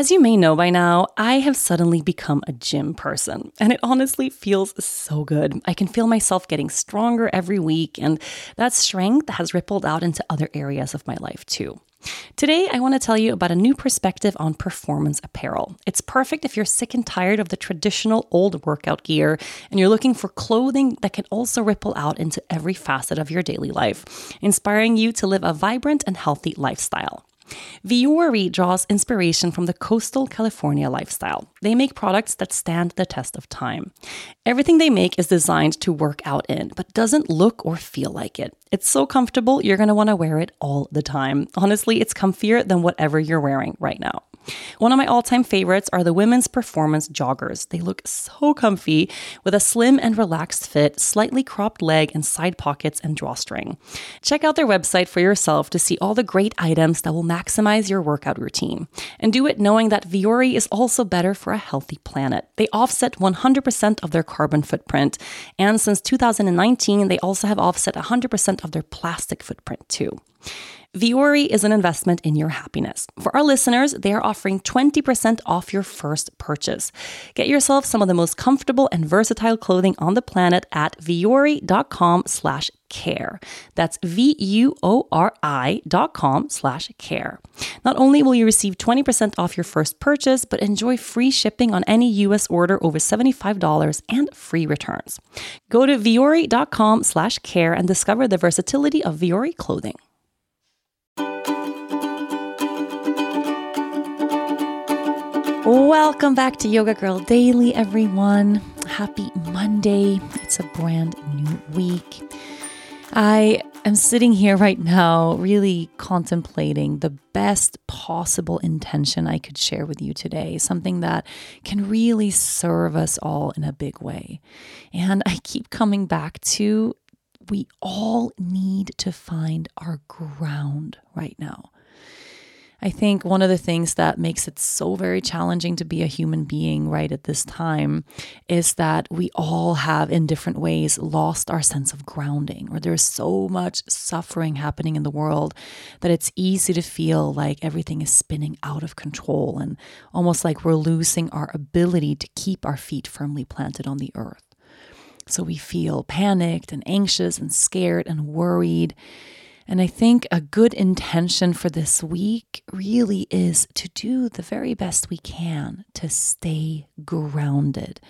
As you may know by now, I have suddenly become a gym person, and it honestly feels so good. I can feel myself getting stronger every week, and that strength has rippled out into other areas of my life too. Today, I want to tell you about a new perspective on performance apparel. It's perfect if you're sick and tired of the traditional old workout gear and you're looking for clothing that can also ripple out into every facet of your daily life, inspiring you to live a vibrant and healthy lifestyle. Vuori draws inspiration from the coastal California lifestyle. They make products that stand the test of time. Everything they make is designed to work out in, but doesn't look or feel like it. It's so comfortable, you're going to want to wear it all the time. Honestly, it's comfier than whatever you're wearing right now. One of my all time favorites are the women's performance joggers. They look so comfy with a slim and relaxed fit, slightly cropped leg, and side pockets and drawstring. Check out their website for yourself to see all the great items that will maximize your workout routine. And do it knowing that Vuori is also better for a healthy planet. They offset 100% of their carbon footprint. And since 2019, they also have offset 100% of their plastic footprint too. Vuori is an investment in your happiness. For our listeners, they are offering 20% off your first purchase. Get yourself some of the most comfortable and versatile clothing on the planet at vuori.com slash care. That's V-U-O-R-I dot com slash care. Not only will you receive 20% off your first purchase, but enjoy free shipping on any U.S. order over $75 and free returns. Go to vuori.com slash care and discover the versatility of Vuori clothing. Welcome back to Yoga Girl Daily, everyone. Happy Monday. It's a brand new week. I am sitting here right now, really contemplating the best possible intention I could share with you today, something that can really serve us all in a big way. And I keep coming back to we all need to find our ground right now. I think one of the things that makes it so very challenging to be a human being right at this time is that we all have, in different ways, lost our sense of grounding, or there's so much suffering happening in the world that it's easy to feel like everything is spinning out of control and almost like we're losing our ability to keep our feet firmly planted on the earth. So we feel panicked and anxious and scared and worried. And I think a good intention for this week really is to do the very best we can to stay grounded,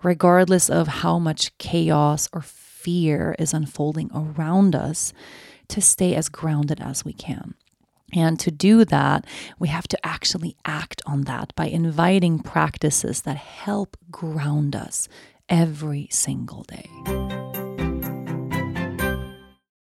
regardless of how much chaos or fear is unfolding around us, to stay as grounded as we can. And to do that, we have to actually act on that by inviting practices that help ground us every single day.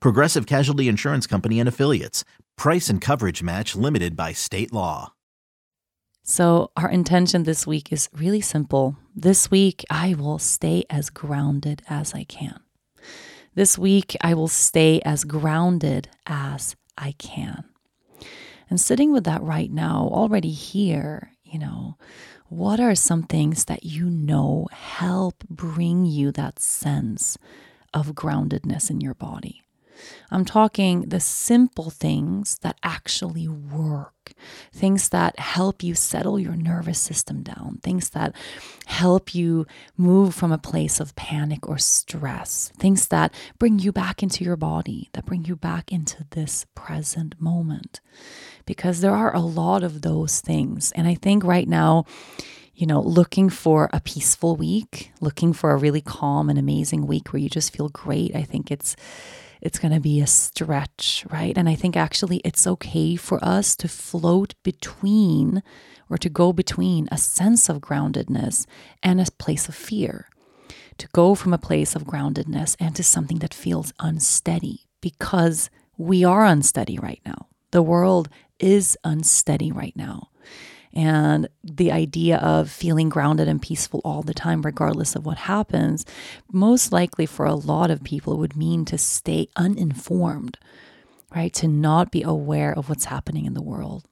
Progressive Casualty Insurance Company and Affiliates. Price and coverage match limited by state law. So, our intention this week is really simple. This week, I will stay as grounded as I can. This week, I will stay as grounded as I can. And sitting with that right now, already here, you know, what are some things that you know help bring you that sense of groundedness in your body? I'm talking the simple things that actually work, things that help you settle your nervous system down, things that help you move from a place of panic or stress, things that bring you back into your body, that bring you back into this present moment. Because there are a lot of those things. And I think right now, you know, looking for a peaceful week, looking for a really calm and amazing week where you just feel great. I think it's it's going to be a stretch, right? And I think actually it's okay for us to float between or to go between a sense of groundedness and a place of fear. To go from a place of groundedness and to something that feels unsteady because we are unsteady right now. The world is unsteady right now. And the idea of feeling grounded and peaceful all the time, regardless of what happens, most likely for a lot of people, would mean to stay uninformed, right? To not be aware of what's happening in the world.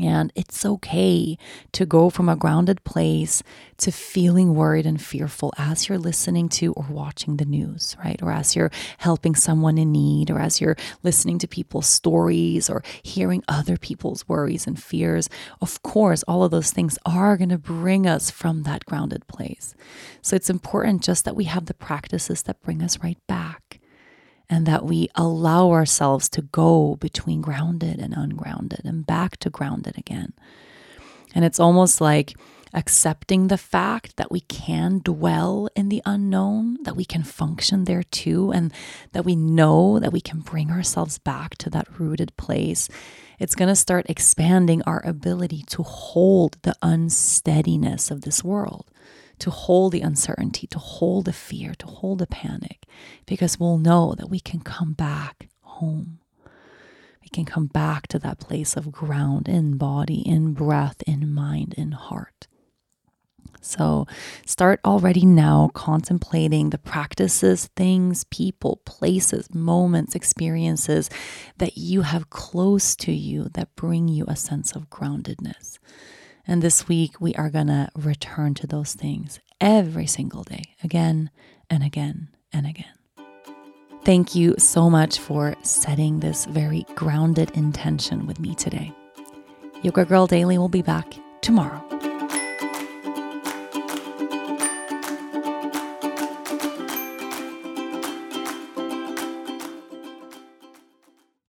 And it's okay to go from a grounded place to feeling worried and fearful as you're listening to or watching the news, right? Or as you're helping someone in need, or as you're listening to people's stories or hearing other people's worries and fears. Of course, all of those things are going to bring us from that grounded place. So it's important just that we have the practices that bring us right back and that we allow ourselves to go between grounded and ungrounded and back to grounded again. And it's almost like accepting the fact that we can dwell in the unknown, that we can function there too, and that we know that we can bring ourselves back to that rooted place. It's going to start expanding our ability to hold the unsteadiness of this world to hold the uncertainty, to hold the fear, to hold the panic, because we'll know that we can come back home. We can come back to that place of ground in body, in breath, in mind, in heart. So start already now contemplating the practices, things, people, places, moments, experiences that you have close to you that bring you a sense of groundedness. And this week, we are going to return to those things every single day, again and again and again. Thank you so much for setting this very grounded intention with me today. Yoga Girl Daily will be back tomorrow.